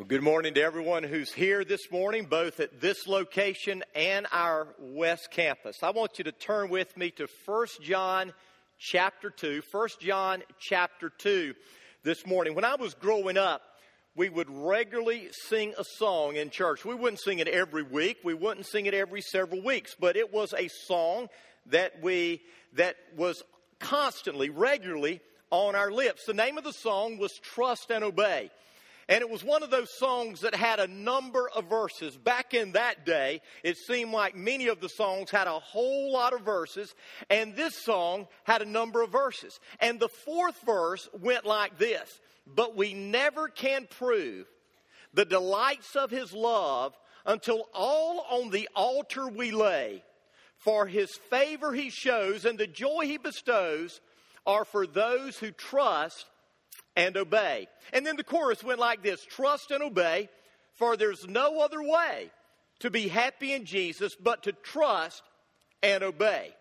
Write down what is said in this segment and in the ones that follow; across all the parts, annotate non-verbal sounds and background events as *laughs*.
Well, good morning to everyone who's here this morning, both at this location and our West Campus. I want you to turn with me to 1 John chapter 2. 1 John chapter 2 this morning. When I was growing up, we would regularly sing a song in church. We wouldn't sing it every week, we wouldn't sing it every several weeks, but it was a song that we that was constantly, regularly on our lips. The name of the song was Trust and Obey. And it was one of those songs that had a number of verses. Back in that day, it seemed like many of the songs had a whole lot of verses, and this song had a number of verses. And the fourth verse went like this But we never can prove the delights of his love until all on the altar we lay. For his favor he shows and the joy he bestows are for those who trust and obey. And then the chorus went like this Trust and obey, for there's no other way to be happy in Jesus but to trust and obey.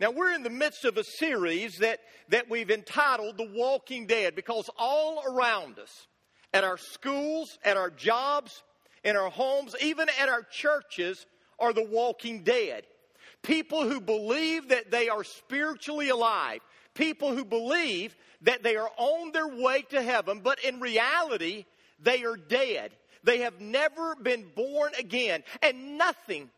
Now, we're in the midst of a series that, that we've entitled The Walking Dead because all around us, at our schools, at our jobs, in our homes, even at our churches, are the walking dead. People who believe that they are spiritually alive. People who believe that they are on their way to heaven, but in reality, they are dead. They have never been born again. And nothing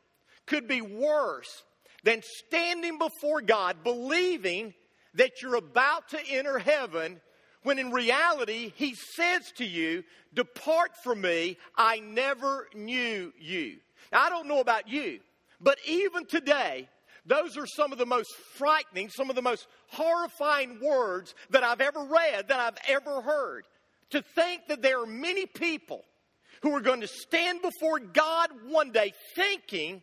could be worse than standing before God believing that you're about to enter heaven when in reality he says to you, Depart from me, I never knew you. Now, I don't know about you, but even today, those are some of the most frightening, some of the most horrifying words that I've ever read, that I've ever heard. To think that there are many people who are going to stand before God one day thinking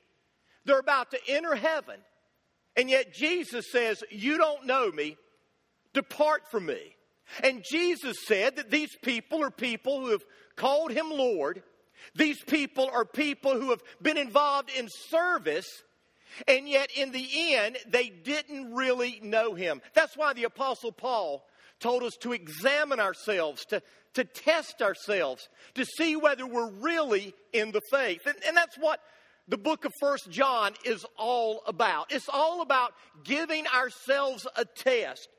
they're about to enter heaven. And yet Jesus says, You don't know me, depart from me. And Jesus said that these people are people who have called him Lord. These people are people who have been involved in service and yet, in the end, they didn't really know him. That's why the Apostle Paul told us to examine ourselves, to, to test ourselves, to see whether we're really in the faith. And, and that's what the book of First John is all about. It's all about giving ourselves a test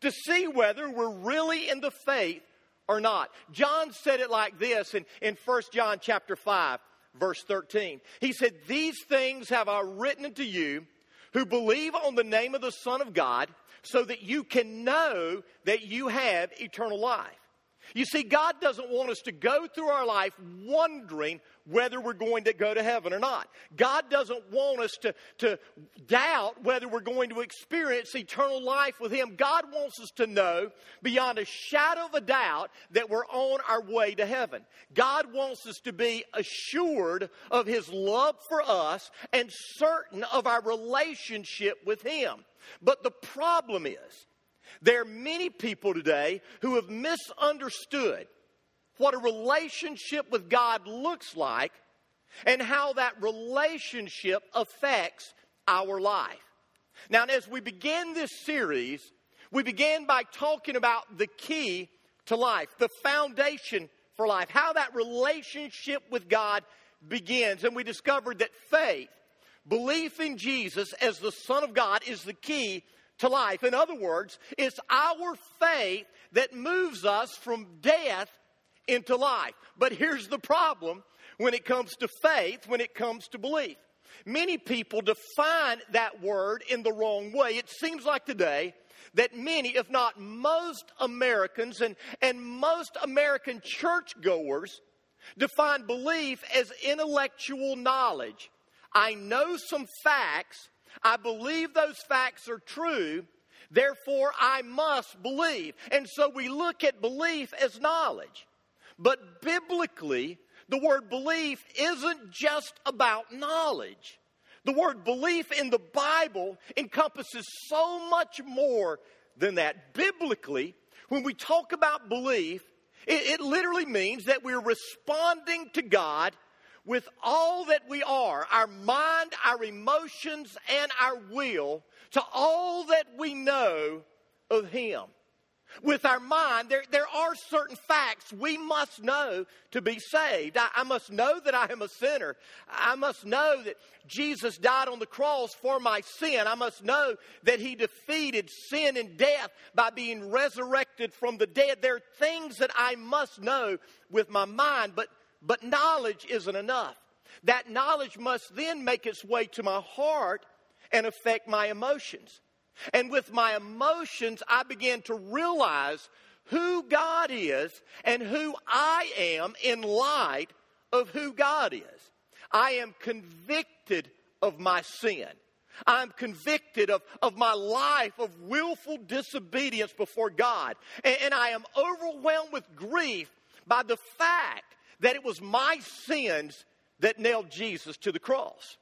to see whether we're really in the faith or not. John said it like this in, in 1 John chapter 5 verse 13. He said, These things have I written unto you who believe on the name of the Son of God, so that you can know that you have eternal life. You see, God doesn't want us to go through our life wondering whether we're going to go to heaven or not. God doesn't want us to, to doubt whether we're going to experience eternal life with Him. God wants us to know beyond a shadow of a doubt that we're on our way to heaven. God wants us to be assured of His love for us and certain of our relationship with Him. But the problem is, there are many people today who have misunderstood what a relationship with God looks like and how that relationship affects our life. Now, as we begin this series, we began by talking about the key to life, the foundation for life, how that relationship with God begins. And we discovered that faith, belief in Jesus as the Son of God, is the key to life. In other words, it's our faith that moves us from death into life. But here's the problem when it comes to faith, when it comes to belief. Many people define that word in the wrong way. It seems like today that many, if not most Americans and, and most American churchgoers define belief as intellectual knowledge. I know some facts, I believe those facts are true, therefore I must believe. And so we look at belief as knowledge. But biblically, the word belief isn't just about knowledge. The word belief in the Bible encompasses so much more than that. Biblically, when we talk about belief, it, it, literally means that we're responding to God with all that we are our mind, our emotions, and our will to all that we know of Him. With our mind, there, there are certain facts we must know to be saved. I, I must know that I am a sinner. I must know that Jesus died on the cross for my sin. I must know that He defeated sin and death by being resurrected from the dead. There are things that I must know with my mind, but, but knowledge isn't enough. That knowledge must then make its way to my heart and affect my emotions. And with my emotions, I began to realize who God is and who I am in light of who God is. I am convicted of my sin. I'm convicted of, of my life of willful disobedience before God. And, and I am overwhelmed with grief by the fact that it was my sins that nailed Jesus to the cross.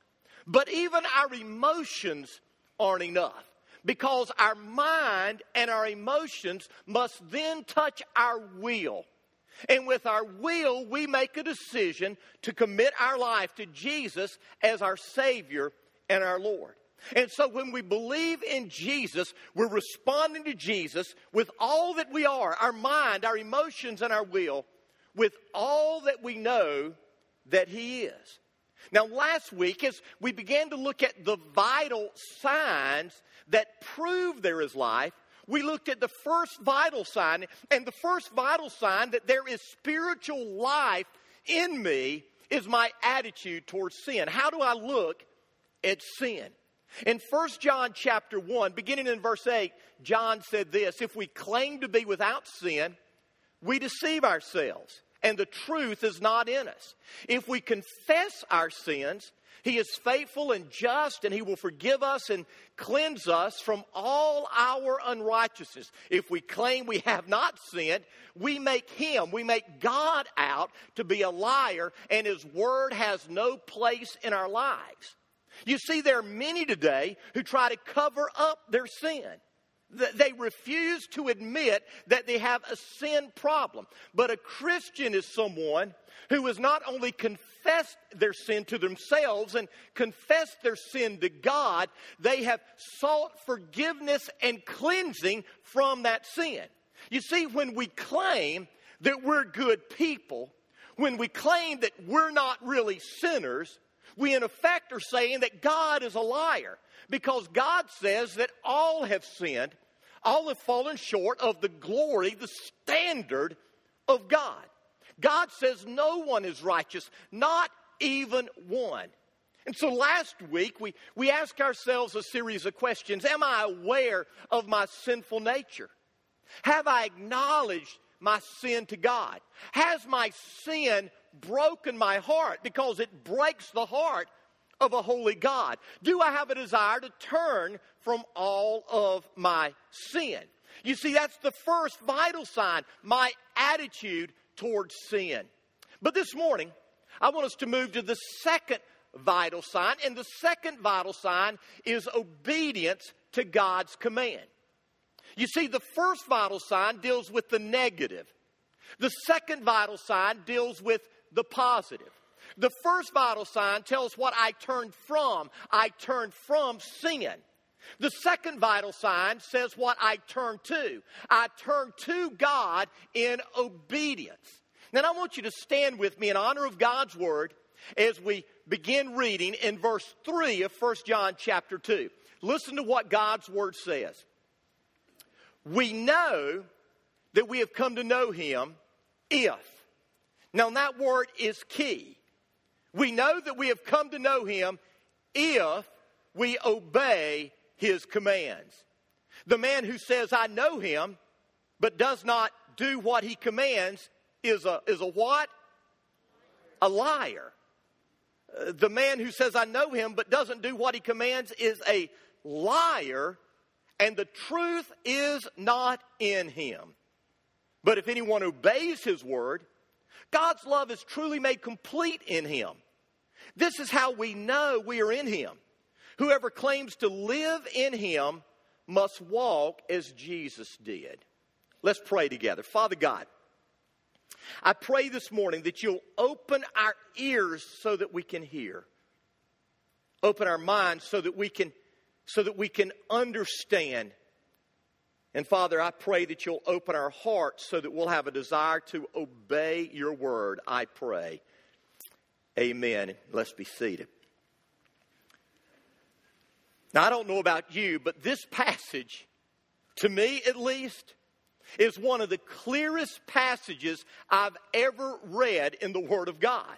But even our emotions aren't enough because our mind and our emotions must then touch our will. And with our will, we make a decision to commit our life to Jesus as our Savior and our Lord. And so when we believe in Jesus, we're responding to Jesus with all that we are our mind, our emotions, and our will, with all that we know that He is. Now, last week, as we began to look at the vital signs that prove there is life, we looked at the first vital sign, and the first vital sign that there is spiritual life in me is my attitude towards sin. How do I look at sin? In 1 John chapter 1, beginning in verse 8, John said this If we claim to be without sin, we deceive ourselves and the truth is not in us. If we confess our sins, he is faithful and just, and He will forgive us and cleanse us from all our unrighteousness. If we claim we have not sinned, we make Him, we make God out to be a liar, and His Word has no place in our lives. You see, there are many today who try to cover up their sin. They refuse to admit that they have a sin problem. But a Christian is someone who has not only confessed their sin to themselves and confessed their sin to God, they have sought forgiveness and cleansing from that sin. You see, when we claim that we're good people, when we claim that we're not really sinners, we in effect are saying that God is a liar because God says that all have sinned, all have fallen short of the glory, the standard of God. God says no one is righteous, not even one. And so last week we, we asked ourselves a series of questions Am I aware of my sinful nature? Have I acknowledged my sin to God? Has my sin broken my heart? Because it breaks the heart of a holy God. Do I have a desire to turn from all of my sin? You see, that's the first vital sign my attitude towards sin. But this morning, I want us to move to the second vital sign, and the second vital sign is obedience to God's command. You see, the first vital sign deals with the negative, the second vital sign deals with the positive. The first vital sign tells what I turned from. I turned from sin. The second vital sign says what I turn to. I turn to God in obedience. Now, I want you to stand with me in honor of God's word as we begin reading in verse 3 of 1 John chapter 2. Listen to what God's word says. We know that we have come to know him if. Now, that word is key. We know that we have come to know him if we obey his commands. The man who says, I know him, but does not do what he commands is a, is a what? A liar. Uh, the man who says, I know him, but doesn't do what he commands is a liar, and the truth is not in him. But if anyone obeys his word, God's love is truly made complete in him. This is how we know we are in him. Whoever claims to live in him must walk as Jesus did. Let's pray together. Father God, I pray this morning that you'll open our ears so that we can hear. Open our minds so that we can so that we can understand And Father, I pray that you'll open our hearts so that we'll have a desire to obey your word. I pray. Amen. Let's be seated. Now, I don't know about you, but this passage, to me at least, is one of the clearest passages I've ever read in the Word of God.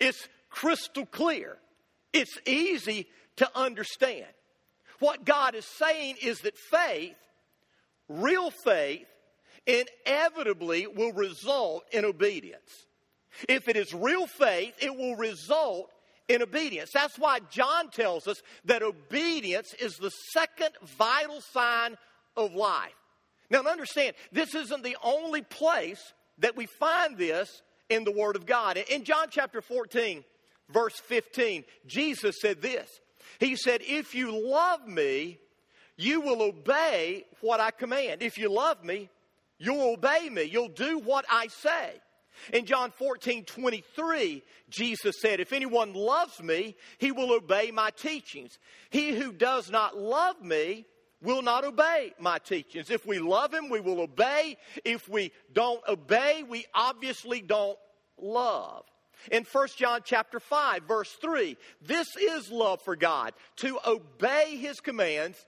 It's crystal clear, it's easy to understand. What God is saying is that faith, real faith, inevitably will result in obedience. If it is real faith, it will result in obedience. That's why John tells us that obedience is the second vital sign of life. Now, understand, this isn't the only place that we find this in the Word of God. In John chapter 14, verse 15, Jesus said this He said, If you love me, you will obey what I command. If you love me, you'll obey me. You'll do what I say. In John 14, 23, Jesus said, If anyone loves me, he will obey my teachings. He who does not love me will not obey my teachings. If we love him, we will obey. If we don't obey, we obviously don't love. In 1 John chapter 5 verse 3, this is love for God, to obey his commands,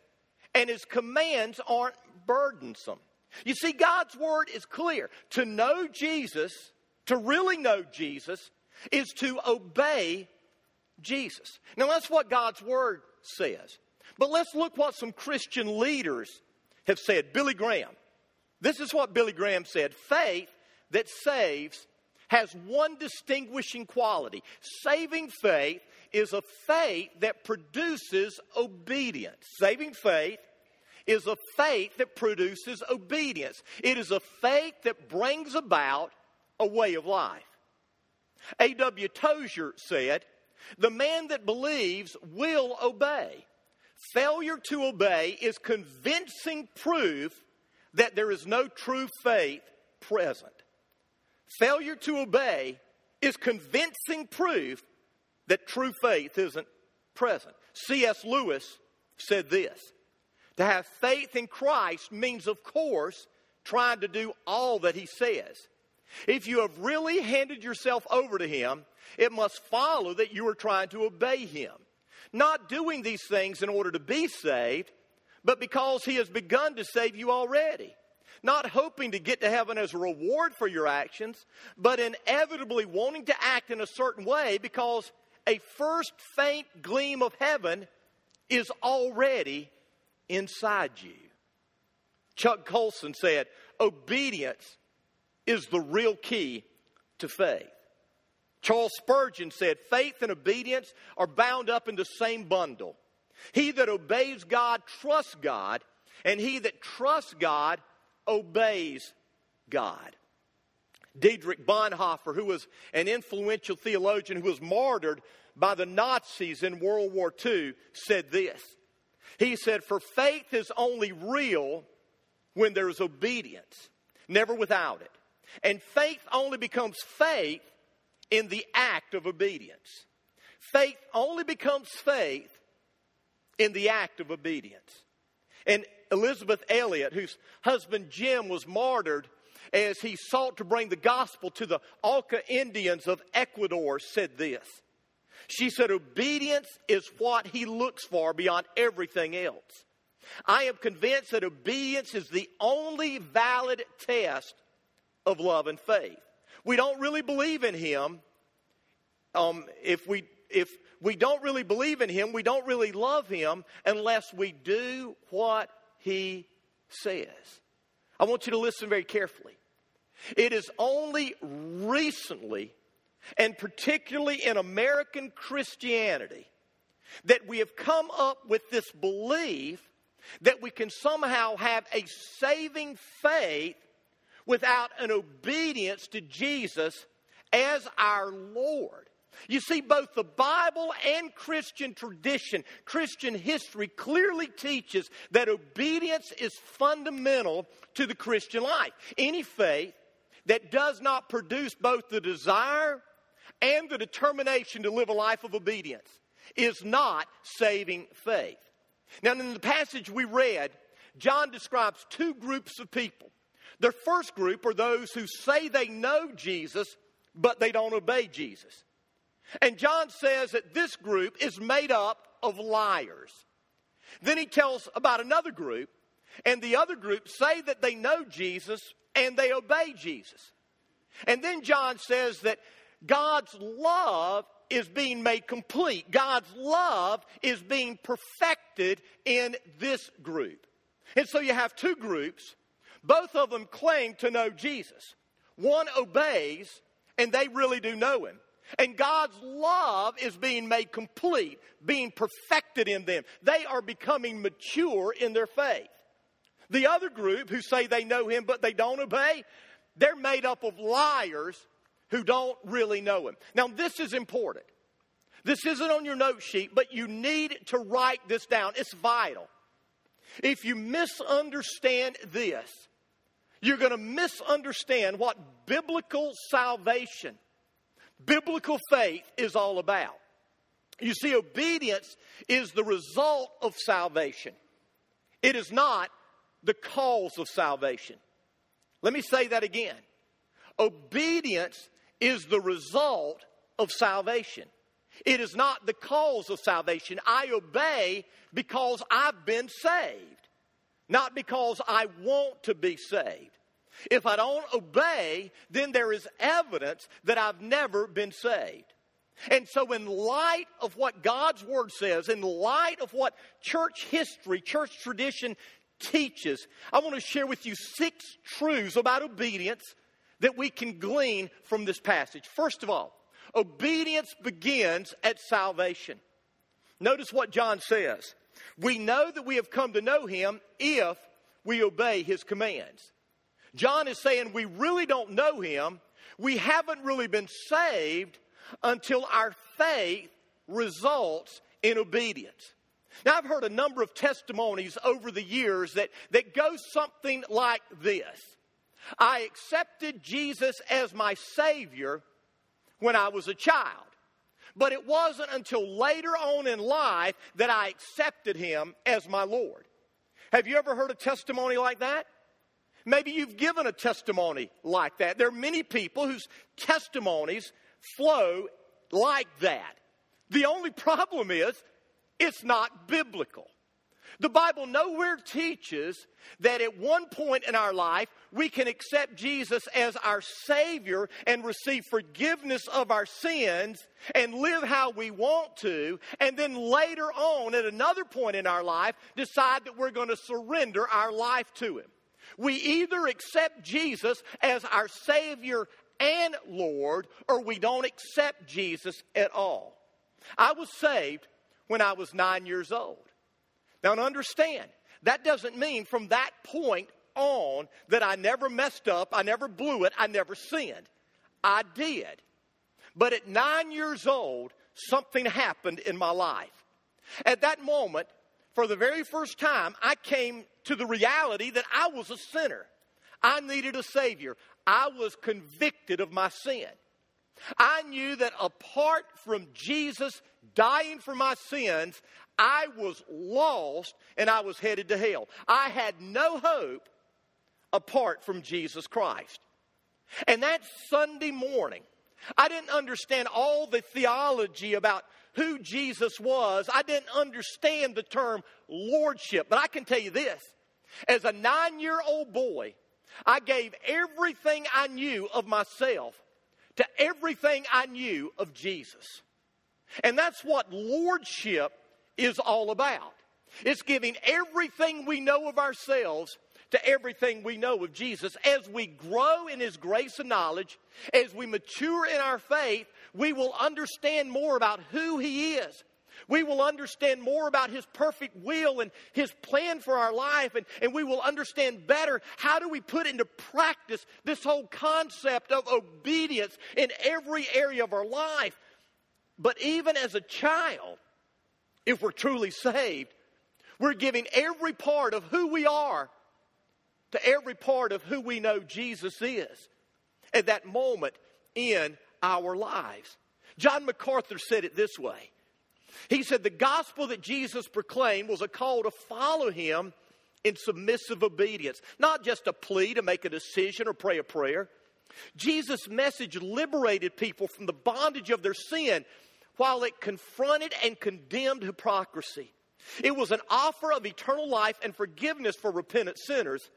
and his commands aren't burdensome. You see God's word is clear. To know Jesus, to really know Jesus is to obey Jesus. Now that's what God's word says. But let's look what some Christian leaders have said. Billy Graham. This is what Billy Graham said faith that saves has one distinguishing quality. Saving faith is a faith that produces obedience. Saving faith is a faith that produces obedience. It is a faith that brings about a way of life. A.W. Tozer said, The man that believes will obey. Failure to obey is convincing proof that there is no true faith present. Failure to obey is convincing proof that true faith isn't present. C.S. Lewis said this To have faith in Christ means, of course, trying to do all that he says. If you have really handed yourself over to him, it must follow that you are trying to obey him not doing these things in order to be saved, but because He has begun to save you already. Not hoping to get to heaven as a reward for your actions, but inevitably wanting to act in a certain way because a first faint gleam of heaven is already inside you. Chuck Colson said, Obedience is the real key to faith. Charles Spurgeon said, faith and obedience are bound up in the same bundle. He that obeys God trusts God, and he that trusts God obeys God. Dietrich Bonhoeffer, who was an influential theologian who was martyred by the Nazis in World War II, said this. He said, For faith is only real when there is obedience, never without it. And faith only becomes faith in the act of obedience. Faith only becomes faith in the act of obedience. And Elisabeth Elliot, whose husband Jim was martyred as he sought to bring the gospel to the Auca Indians of Ecuador, said this. She said, Obedience is what he looks for beyond everything else. I am convinced that obedience is the only valid test of love and faith. We don't really believe in him um, if we if we don't really believe in him, we don't really love him unless we do what he says. I want you to listen very carefully. It is only recently, and particularly in American Christianity, that we have come up with this belief that we can somehow have a saving faith without an obedience to Jesus as our Lord. You see, both the Bible and Christian tradition, Christian history clearly teaches that obedience is fundamental to the Christian life. Any faith that does not produce both the desire and the determination to live a life of obedience is not saving faith. Now, in the passage we read, John describes two groups of people. The first group are those who say they know Jesus, but they don't obey Jesus. And John says that this group is made up of liars. Then he tells about another group, and the other group say that they know Jesus and they obey Jesus. And then John says that God's love is being made complete. God's love is being perfected in this group. And so you have two groups. Both of them claim to know Jesus. One obeys, and they really do know him. And God's love is being made complete, being perfected in them. They are becoming mature in their faith. The other group who say they know him but they don't obey, they're made up of liars who don't really know him. Now, this is important. This isn't on your note sheet, but you need to write this down. It's vital. If you misunderstand this, you're going to misunderstand what biblical salvation, biblical faith is all about. You see, obedience is the result of salvation, it is not the cause of salvation. Let me say that again. Obedience is the result of salvation. It is not the cause of salvation. I obey because I've been saved, not because I want to be saved. If I don't obey, then there is evidence that I've never been saved. And so, in light of what God's Word says, in light of what church history, church tradition teaches, I want to share with you six truths about obedience that we can glean from this passage. First of all, obedience begins at salvation. Notice what John says. We know that we have come to know him if we obey his commands. John is saying we really don't know him. We haven't really been saved until our faith results in obedience. Now, I've heard a number of testimonies over the years that, that go something like this I accepted Jesus as my Savior when I was a child. But it wasn't until later on in life that I accepted Him as my Lord. Have you ever heard a testimony like that? Maybe you've given a testimony like that. There are many people whose testimonies flow like that. The only problem is it's not biblical. The Bible nowhere teaches that at one point in our life we can accept Jesus as our Savior and receive forgiveness of our sins and live how we want to, and then later on at another point in our life decide that we're going to surrender our life to Him. We either accept Jesus as our Savior and Lord, or we don't accept Jesus at all. I was saved when I was nine years old. Now, understand, that doesn't mean from that point on that I never messed up, I never blew it, I never sinned. I did. But at nine years old, something happened in my life. At that moment, for the very first time, I came to the reality that I was a sinner. I needed a Savior. I was convicted of my sin. I knew that apart from Jesus dying for my sins, I was lost and I was headed to hell. I had no hope apart from Jesus Christ. And that Sunday morning, I didn't understand all the theology about who Jesus was. I didn't understand the term lordship. But I can tell you this as a nine year old boy, I gave everything I knew of myself to everything I knew of Jesus. And that's what lordship is all about. It's giving everything we know of ourselves to everything we know of Jesus. As we grow in His grace and knowledge, as we mature in our faith, we will understand more about who He is. We will understand more about His perfect will and His plan for our life, and, and we will understand better how do we put into practice this whole concept of obedience in every area of our life. But even as a child, if we're truly saved, we're giving every part of who we are to every part of who we know Jesus is at that moment in our lives. John MacArthur said it this way He said, The gospel that Jesus proclaimed was a call to follow him in submissive obedience, not just a plea to make a decision or pray a prayer. Jesus' message liberated people from the bondage of their sin while it confronted and condemned hypocrisy. It was an offer of eternal life and forgiveness for repentant sinners,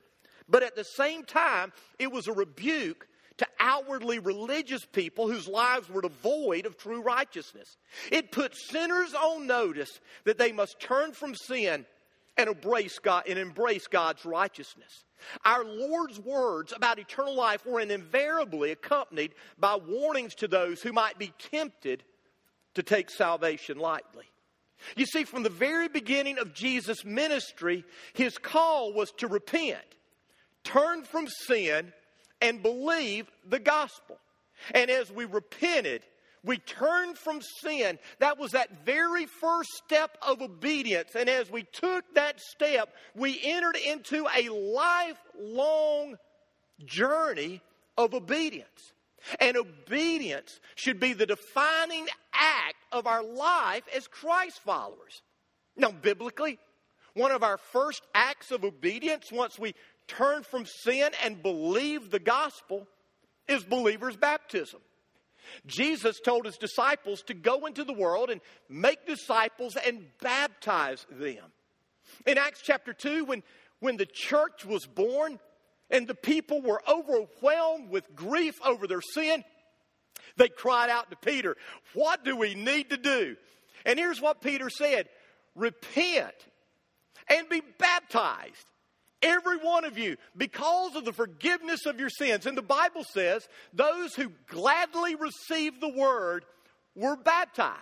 but at the same time, it was a rebuke to outwardly religious people whose lives were devoid of true righteousness. It put sinners on notice that they must turn from sin and embrace God and embrace God's righteousness. Our Lord's words about eternal life were invariably accompanied by warnings to those who might be tempted to take salvation lightly. You see, from the very beginning of Jesus' ministry, his call was to repent, turn from sin, and believe the gospel. And as we repented, we turned from sin. That was that very first step of obedience. And as we took that step, we entered into a lifelong journey of obedience. And obedience should be the defining act of our life as Christ followers. Now, biblically, one of our first acts of obedience once we turn from sin and believe the gospel is believers' baptism. Jesus told his disciples to go into the world and make disciples and baptize them. In Acts chapter 2, when, when the church was born and the people were overwhelmed with grief over their sin, they cried out to Peter, What do we need to do? And here's what Peter said Repent and be baptized every one of you, because of the forgiveness of your sins. And the Bible says those who gladly received the word were baptized.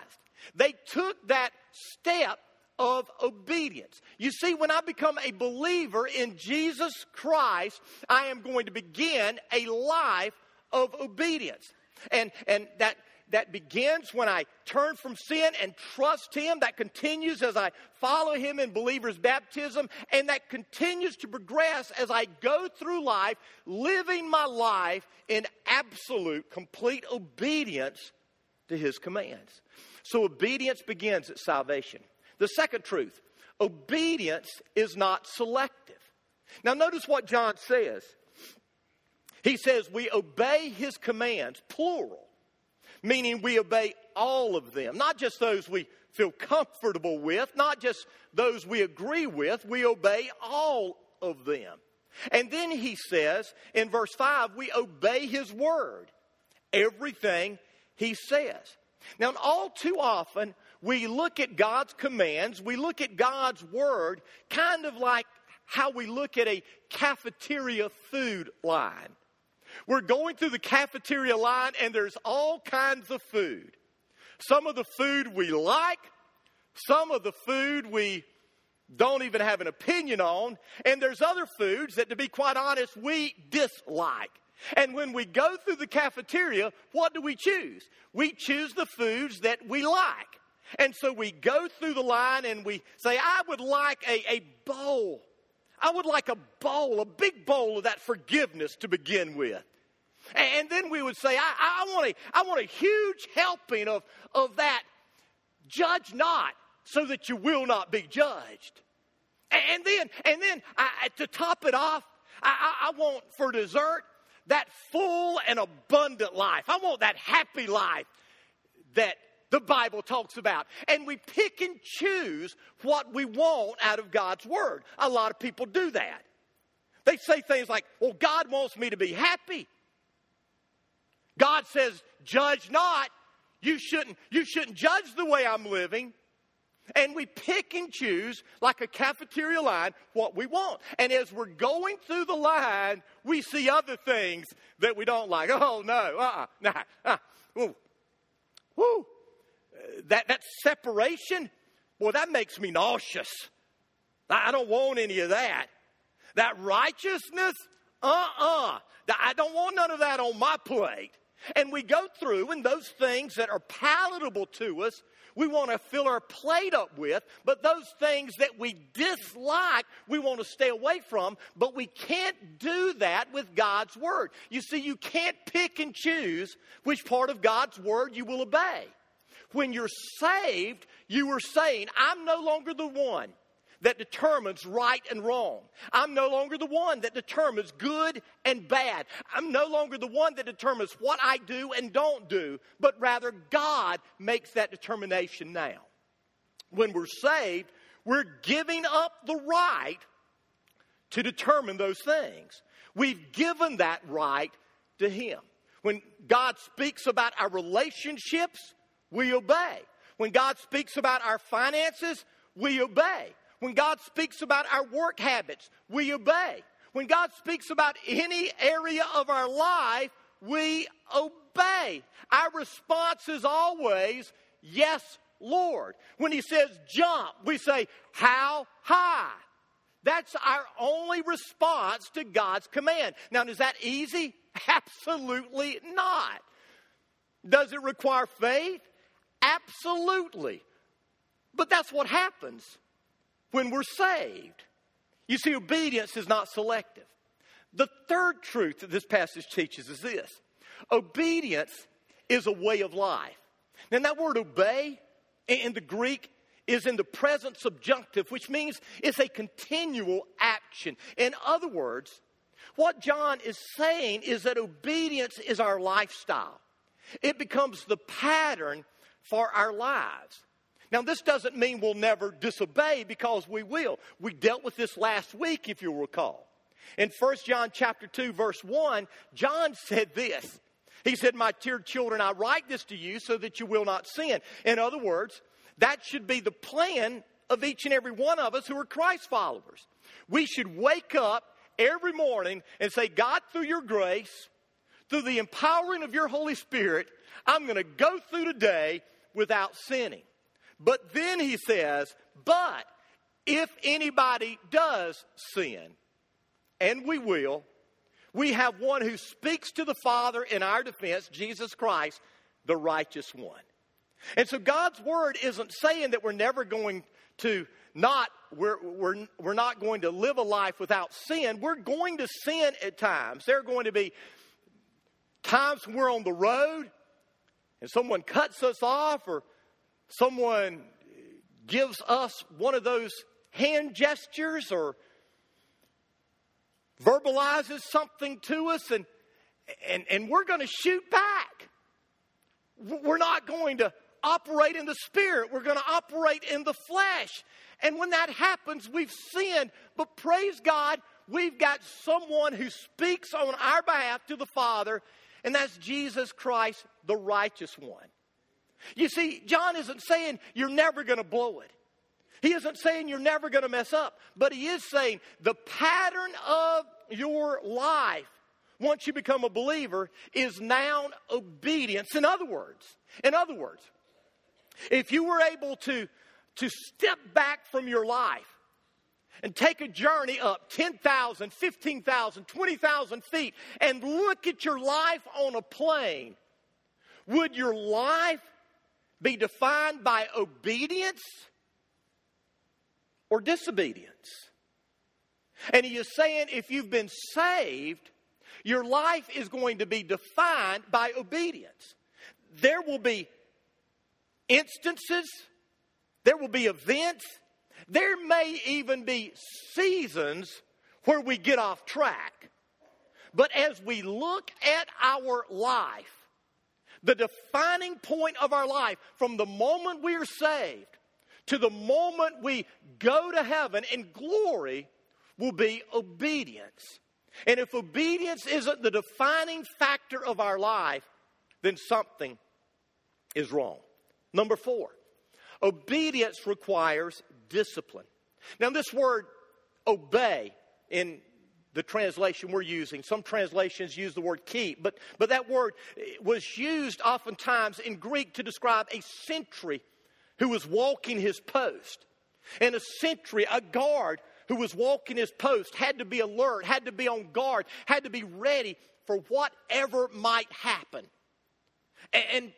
They took that step of obedience. You see, when I become a believer in Jesus Christ, I am going to begin a life of obedience. And, and that that begins when I turn from sin and trust Him, that continues as I follow Him in believer's baptism, and that continues to progress as I go through life living my life in absolute, complete obedience to His commands. So obedience begins at salvation. The second truth obedience is not selective. Now, notice what John says. He says, We obey His commands, plural meaning we obey all of them, not just those we feel comfortable with, not just those we agree with, we obey all of them. And then he says in verse 5, we obey his word, everything he says. Now, all too often, we look at God's commands, we look at God's word kind of like how we look at a cafeteria food line. We're going through the cafeteria line and there's all kinds of food. Some of the food we like, some of the food we don't even have an opinion on, and there's other foods that, to be quite honest, we dislike. And when we go through the cafeteria, what do we choose? We choose the foods that we like. And so we go through the line and we say, I would like a, a bowl I would like a bowl, a big bowl of that forgiveness to begin with. And then we would say, I, I, want, a, I want a huge helping of, of that. Judge not, so that you will not be judged. And then, and then I, to top it off, I, I want for dessert that full and abundant life. I want that happy life that the Bible talks about. And we pick and choose what we want out of God's Word. A lot of people do that. They say things like, well, God wants me to be happy. God says, judge not. You shouldn't, you shouldn't judge the way I'm living. And we pick and choose, like a cafeteria line, what we want. And as we're going through the line, we see other things that we don't like. Oh, no, uh-uh, nah, uh, woo, woo that, that separation, well, that makes me nauseous. I don't want any of that. That righteousness, uh uh-uh. uh I don't want none of that on my plate. And we go through, and those things that are palatable to us, we want to fill our plate up with, but those things that we dislike, we want to stay away from, but we can't do that with God's Word. You see, you can't pick and choose which part of God's Word you will obey. When you're saved, you are saying, I'm no longer the one that determines right and wrong. I'm no longer the one that determines good and bad. I'm no longer the one that determines what I do and don't do, but rather God makes that determination now. When we're saved, we're giving up the right to determine those things. We've given that right to Him. When God speaks about our relationships, we obey. When God speaks about our finances, we obey. When God speaks about our work habits, we obey. When God speaks about any area of our life, we obey. Our response is always, Yes, Lord. When He says jump, we say, How high? That's our only response to God's command. Now, is that easy? *laughs* Absolutely not. Does it require faith? Absolutely. But that's what happens when we're saved. You see, obedience is not selective. The third truth that this passage teaches is this obedience is a way of life. Now, that word obey in the Greek is in the present subjunctive, which means it's a continual action. In other words, what John is saying is that obedience is our lifestyle, it becomes the pattern for our lives. Now, this doesn't mean we'll never disobey because we will. We dealt with this last week, if you'll recall. In 1 John chapter 2, verse 1, John said this. He said, My dear children, I write this to you so that you will not sin. In other words, that should be the plan of each and every one of us who are Christ followers. We should wake up every morning and say, God, through your grace, through the empowering of your Holy Spirit, I'm going to go through today without sinning. But then he says, but if anybody does sin, and we will, we have one who speaks to the Father in our defense, Jesus Christ, the righteous one. And so God's word isn't saying that we're never going to not we're, we're, we're not going to live a life without sin. We're going to sin at times. There are going to be times when we're on the road and someone cuts us off or someone gives us one of those hand gestures or verbalizes something to us and and, and we're going to shoot back. We're not going to operate in the spirit. We're going to operate in the flesh. And when that happens, we've sinned. But praise God, we've got someone who speaks on our behalf to the Father, and that's Jesus Christ, the righteous one. You see, John isn't saying you're never going to blow it. He isn't saying you're never going to mess up, but he is saying the pattern of your life once you become a believer is now obedience. In other words, in other words, if you were able to, to step back from your life and take a journey up 10,000, 15,000, 20,000 feet and look at your life on a plane, would your life be defined by obedience or disobedience? And he is saying if you've been saved, your life is going to be defined by obedience. There will be instances, there will be events, there may even be seasons where we get off track. But as we look at our life, the defining point of our life from the moment we are saved to the moment we go to heaven in glory will be obedience. And if obedience isn't the defining factor of our life, then something is wrong. Number four, obedience requires discipline. Now, this word obey in the translation we're using, some translations use the word keep, but, but that word was used oftentimes in Greek to describe a sentry who was walking his post. And a sentry, a guard who was walking his post, had to be alert, had to be on guard, had to be ready for whatever might happen. And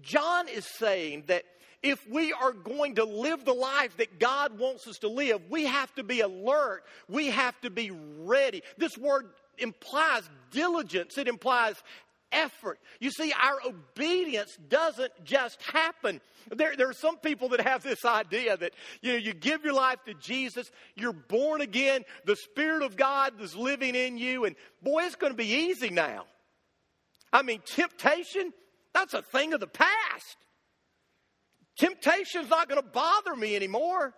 John is saying that if we are going to live the life that God wants us to live, we have to be alert. We have to be ready. This word implies diligence, it implies effort. You see, our obedience doesn't just happen. There, there are some people that have this idea that, you know, you give your life to Jesus, you're born again, the Spirit of God is living in you, and boy, it's going to be easy now. I mean, temptation, that's a thing of the past. Temptation's not going to bother me anymore.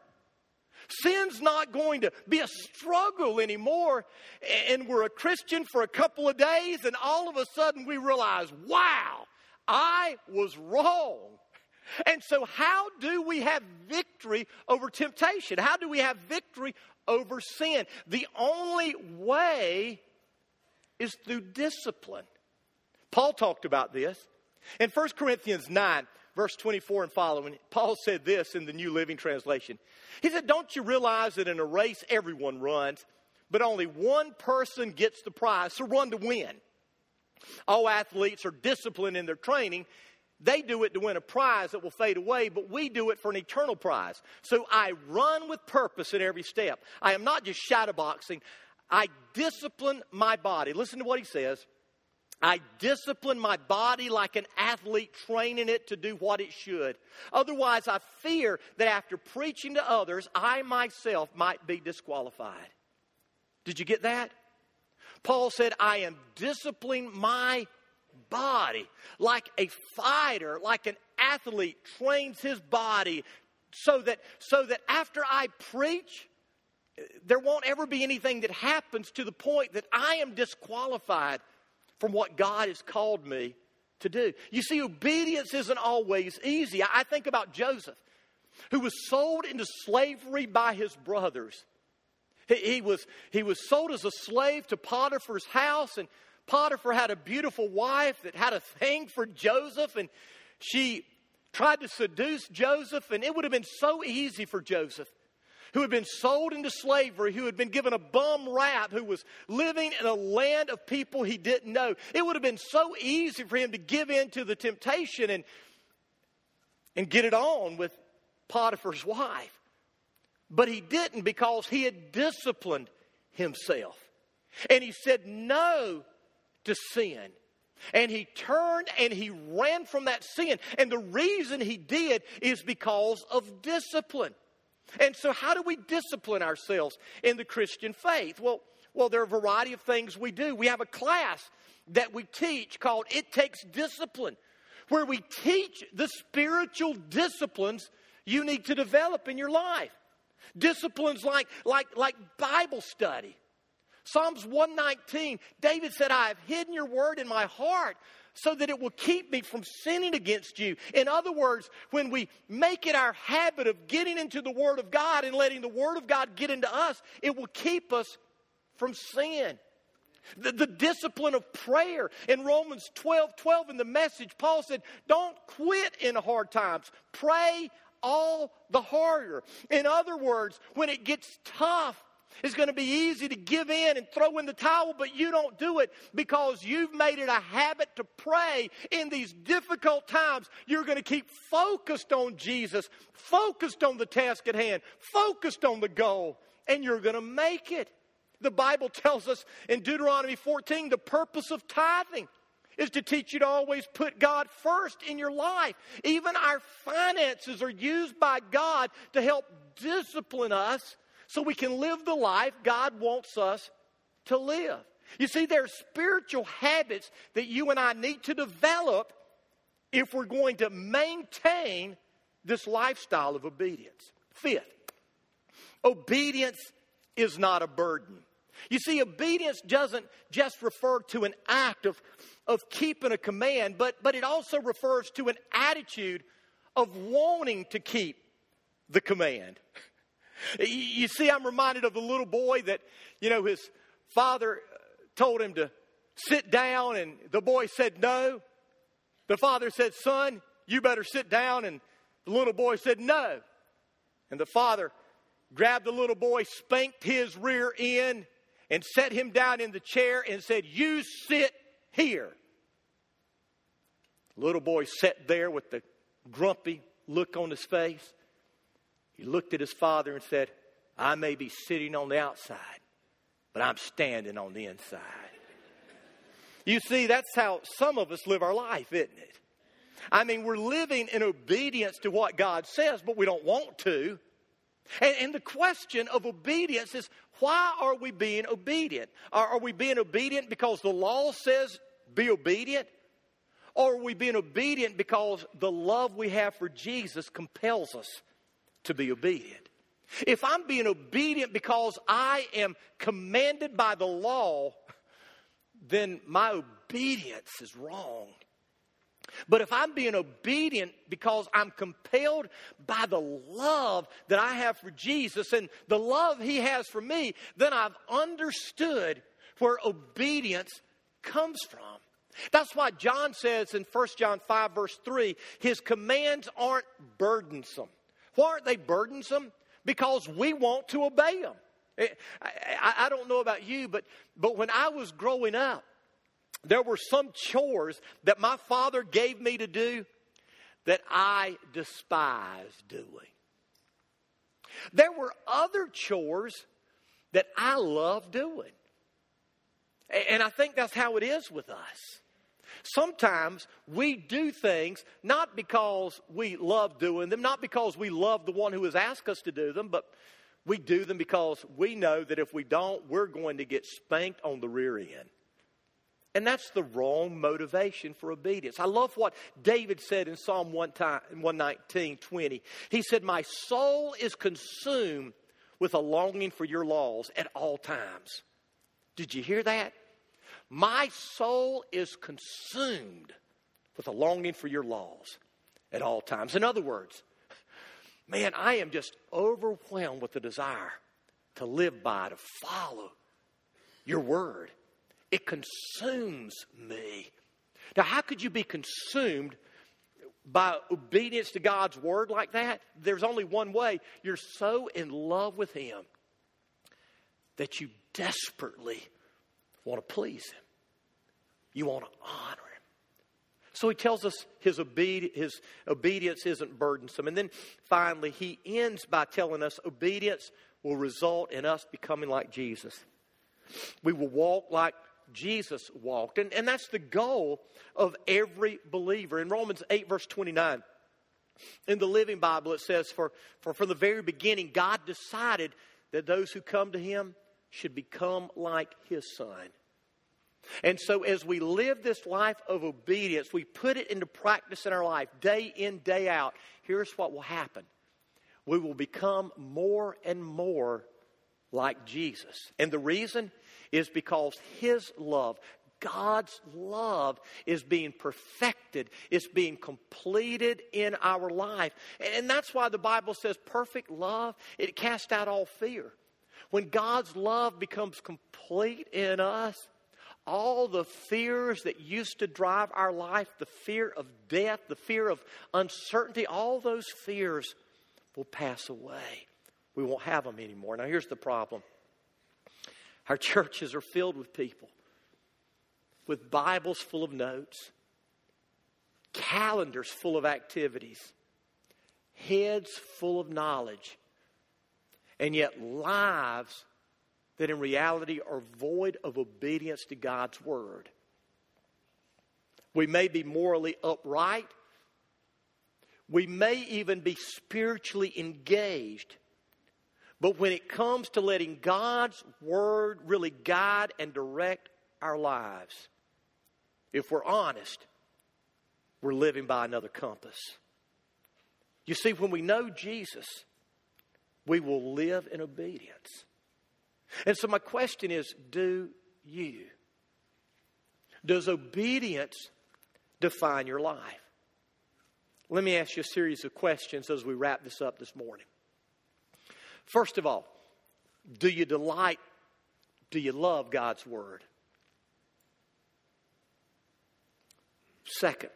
Sin's not going to be a struggle anymore. And we're a Christian for a couple of days, and all of a sudden we realize, wow, I was wrong. And so, how do we have victory over temptation? How do we have victory over sin? The only way is through discipline. Paul talked about this. In 1 Corinthians 9, verse 24 and following, Paul said this in the New Living Translation. He said, Don't you realize that in a race everyone runs, but only one person gets the prize, so run to win. All athletes are disciplined in their training. They do it to win a prize that will fade away, but we do it for an eternal prize. So I run with purpose in every step. I am not just shadowboxing, I discipline my body. Listen to what he says. I discipline my body like an athlete training it to do what it should. Otherwise, I fear that after preaching to others, I myself might be disqualified. Did you get that? Paul said, I am disciplining my body like a fighter, like an athlete trains his body so that, so that after I preach, there won't ever be anything that happens to the point that I am disqualified from what God has called me to do. You see, obedience isn't always easy. I think about Joseph, who was sold into slavery by his brothers. He, he, was, he was sold as a slave to Potiphar's house, and Potiphar had a beautiful wife that had a thing for Joseph, and she tried to seduce Joseph, and it would have been so easy for Joseph who had been sold into slavery, who had been given a bum rap, who was living in a land of people he didn't know. It would have been so easy for him to give in to the temptation and, and get it on with Potiphar's wife. But he didn't because he had disciplined himself. And he said no to sin. And he turned and he ran from that sin. And the reason he did is because of discipline. And so, how do we discipline ourselves in the Christian faith? Well, well, there are a variety of things we do. We have a class that we teach called It Takes Discipline, where we teach the spiritual disciplines you need to develop in your life. Disciplines like, like, like Bible study. Psalms 119, David said, I have hidden your word in my heart so that it will keep me from sinning against you. In other words, when we make it our habit of getting into the Word of God and letting the Word of God get into us, it will keep us from sin. The, the, discipline of prayer. In Romans 12 12, in the message, Paul said, Don't quit in hard times. Pray all the harder. In other words, when it gets tough, it's going to be easy to give in and throw in the towel, but you don't do it because you've made it a habit to pray in these difficult times. You're going to keep focused on Jesus, focused on the task at hand, focused on the goal, and you're going to make it. The Bible tells us in Deuteronomy 14 the purpose of tithing is to teach you to always put God first in your life. Even our finances are used by God to help discipline us so we can live the life God wants us to live. You see, there are spiritual habits that you and I need to develop if we're going to maintain this lifestyle of obedience. Fifth, obedience is not a burden. You see, obedience doesn't just refer to an act of, of keeping a command, but, but it also refers to an attitude of wanting to keep the command. You see, I'm reminded of the little boy that, you know, his father uh, told him to sit down, and the boy said no. The father said, Son, you better sit down. And the little boy said, No. And the father grabbed the little boy, spanked his rear end, and set him down in the chair and said, You sit here. The little boy sat there with the grumpy look on his face. He looked at his father and said, I may be sitting on the outside, but I'm standing on the inside. You see, that's how some of us live our life, isn't it? I mean, we're living in obedience to what God says, but we don't want to. And, and, the question of obedience is why are we being obedient? Are, are we being obedient because the law says be obedient? Or are we being obedient because the love we have for Jesus compels us to be obedient? If I'm being obedient because I am commanded by the law, then my obedience is wrong. But if I'm being obedient because I'm compelled by the love that I have for Jesus and the love He has for me, then I've understood where obedience comes from. That's why John says in 1 John 5, verse 3, His commands aren't burdensome. Why aren't they burdensome? Because we want to obey them. Eh, I, I, I don't know about you, but, but when I was growing up, there were some chores that my father gave me to do that I despised doing. There were other chores that I love doing. And I think that's how it is with us. Sometimes we do things not because we love doing them, not because we love the one who has asked us to do them, but we do them because we know that if we don't, we're going to get spanked on the rear end. And that's the wrong motivation for obedience. I love what David said in Psalm 119 20. He said, My soul is consumed with a longing for your laws at all times. Did you hear that? My soul is consumed with a longing for your laws at all times. In other words, man, I am just overwhelmed with the desire to live by, to follow your word. It consumes me. Now, how could you be consumed by obedience to God's word like that? There's only one way. You're so in love with Him that you desperately want to please Him. You want to honor Him. So He tells us His, obedi- his obedience isn't burdensome. And then finally, He ends by telling us obedience will result in us becoming like Jesus. We will walk like Jesus walked. And, and that's the goal of every believer. In Romans 8, verse 29, in the Living Bible, it says, For, for from the very beginning, God decided that those who come to Him should become like His Son. And so, as we live this life of obedience, we put it into practice in our life day in, day out. Here's what will happen we will become more and more like Jesus. And the reason is because His love, God's love is being perfected, it's being completed in our life. And that's why the Bible says perfect love, it casts out all fear. When God's love becomes complete in us, all the fears that used to drive our life, the fear of death, the fear of uncertainty, all those fears will pass away. We won't have them anymore. Now, here's the problem our *laughs* churches are filled with people with Bibles full of notes, calendars full of activities, heads full of knowledge, and yet lives that in reality are void of obedience to God's Word. We may be morally upright. We may even be spiritually engaged. But when it comes to letting God's Word really guide and direct our lives, if we're honest, we're living by another compass. You see, when we know Jesus, we will live in obedience. And so, my question is do you? Does obedience define your life? Let me ask you a series of questions as we wrap this up this morning. First of all, do you delight, do you love God's Word? Second,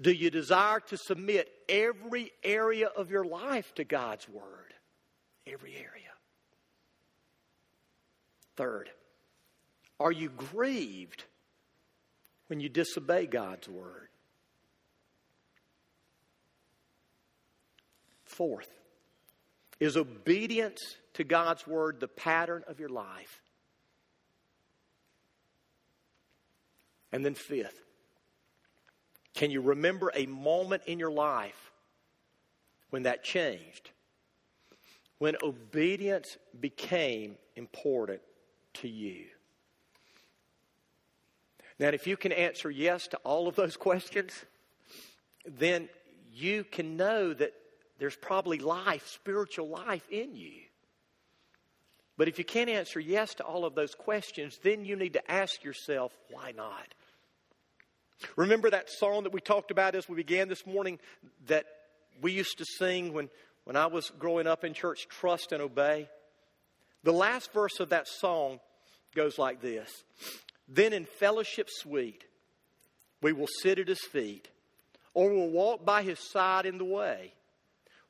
do you desire to submit every area of your life to God's Word? Every area. Third, are you grieved when you disobey God's Word? Fourth, is obedience to God's word the pattern of your life? And then, fifth, can you remember a moment in your life when that changed? When obedience became important to you? Now, if you can answer yes to all of those *laughs* questions, then you can know that there's probably life, spiritual life in you. But if you can't answer yes to all of those questions, then you need to ask yourself, why not? Remember that song that we talked about as we began this morning that we used to sing when, when I was growing up in church, Trust and Obey? The last verse of that song goes like this Then in fellowship sweet, we will sit at his feet, or we'll walk by his side in the way.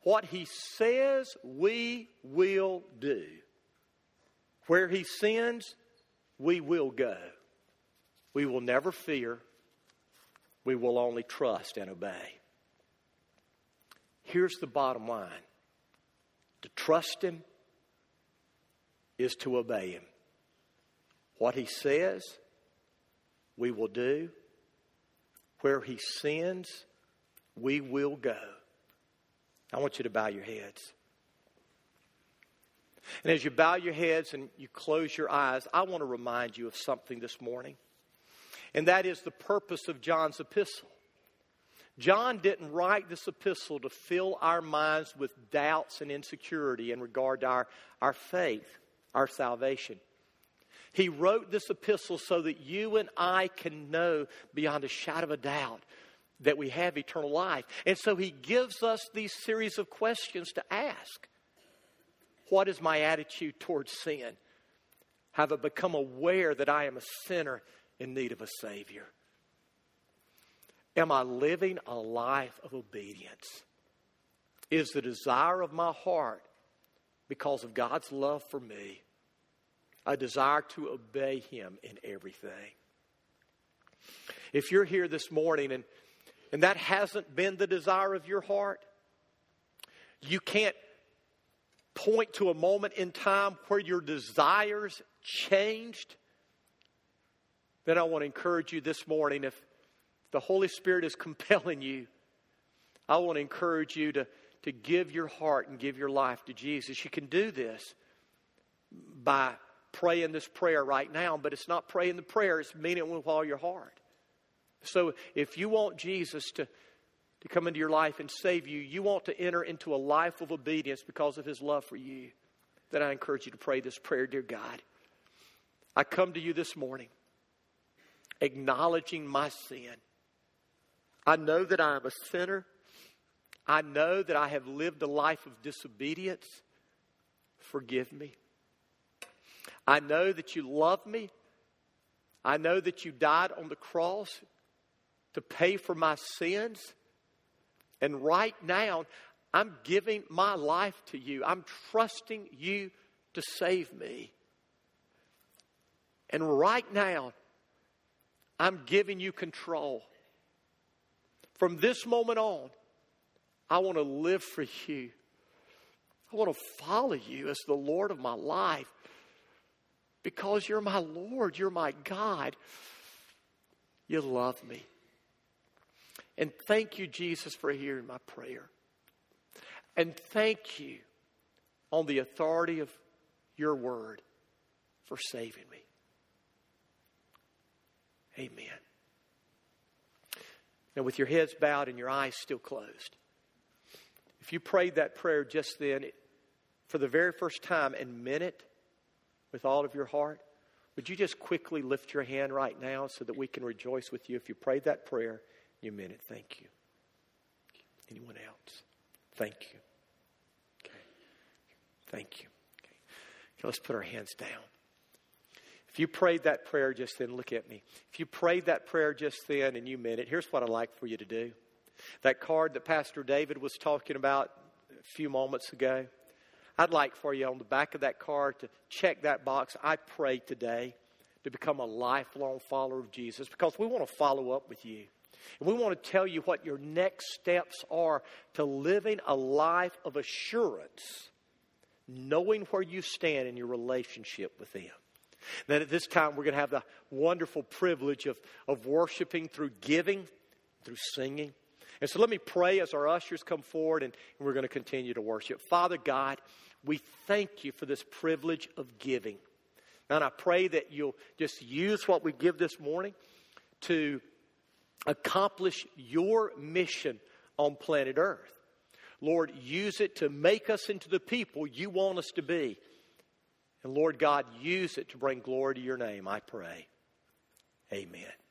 What he says, we will do. Where he sends, we will go. We will never fear. We will only trust and obey. Here's the bottom line to trust him is to obey him. What he says, we will do. Where he sends, we will go. I want you to bow your heads. And as you bow your heads and you close your eyes, I want to remind you of something this morning. And that is the purpose of John's epistle. John didn't write this epistle to fill our minds with doubts and insecurity in regard to our, our faith, our salvation. He wrote this epistle so that you and I can know beyond a shadow of a doubt that we have eternal life. And so he gives us these series of questions to ask. What is my attitude towards sin? Have I become aware that I am a sinner in need of a Savior? Am I living a life of obedience? Is the desire of my heart, because of God's love for me, a desire to obey Him in everything? If you're here this morning and, and that hasn't been the desire of your heart, you can't point to a moment in time where your desires changed, then I want to encourage you this morning if the Holy Spirit is *laughs* compelling you, I want to encourage you to, to give your heart and give your life to Jesus. You can do this by praying this prayer right now, but it's not praying the prayer, it's meaning it with all your heart. So if you want Jesus to, to come into your life and save you, you want to enter into a life of obedience because of his love for you, then I encourage you to pray this prayer Dear God, I come to you this morning acknowledging my sin. I know that I am a sinner. I know that I have lived a life of disobedience. Forgive me. I know that you love me. I know that you died on the cross to pay for my sins. And right now, I'm giving my life to you. I'm trusting you to save me. And right now, I'm giving you control. From this moment on, I want to live for you. I want to follow you as the Lord of my life because you're my Lord, you're my God. You love me. And thank you, Jesus, for hearing my prayer. And thank you on the authority of your word for saving me. Amen. Now, with your heads bowed and your eyes still closed, if you prayed that prayer just then for the very first time and meant it with all of your heart, would you just quickly lift your hand right now so that we can rejoice with you if you prayed that prayer? You meant it. Thank you. Anyone else? Thank you. Okay. Thank you. Okay. okay. Let's put our hands down. If you prayed that prayer just then, look at me. If you prayed that prayer just then and you meant it, here's what I'd like for you to do. That card that Pastor David was talking about a few moments ago, I'd like for you on the back of that card to check that box. I pray today to become a lifelong follower of Jesus because we want to follow up with you. And we want to tell you what your next steps are to living a life of assurance, knowing where you stand in your relationship with Him. Then at this time, we're going to have the wonderful privilege of, of worshiping through giving, through singing. And so let me pray as our ushers come forward and, we're going to continue to worship. Father God, we thank you for this privilege of giving. And I pray that you'll just use what we give this morning to accomplish your mission on planet Earth. Lord, use it to make us into the people you want us to be. And Lord God, use it to bring glory to your name, I pray. Amen.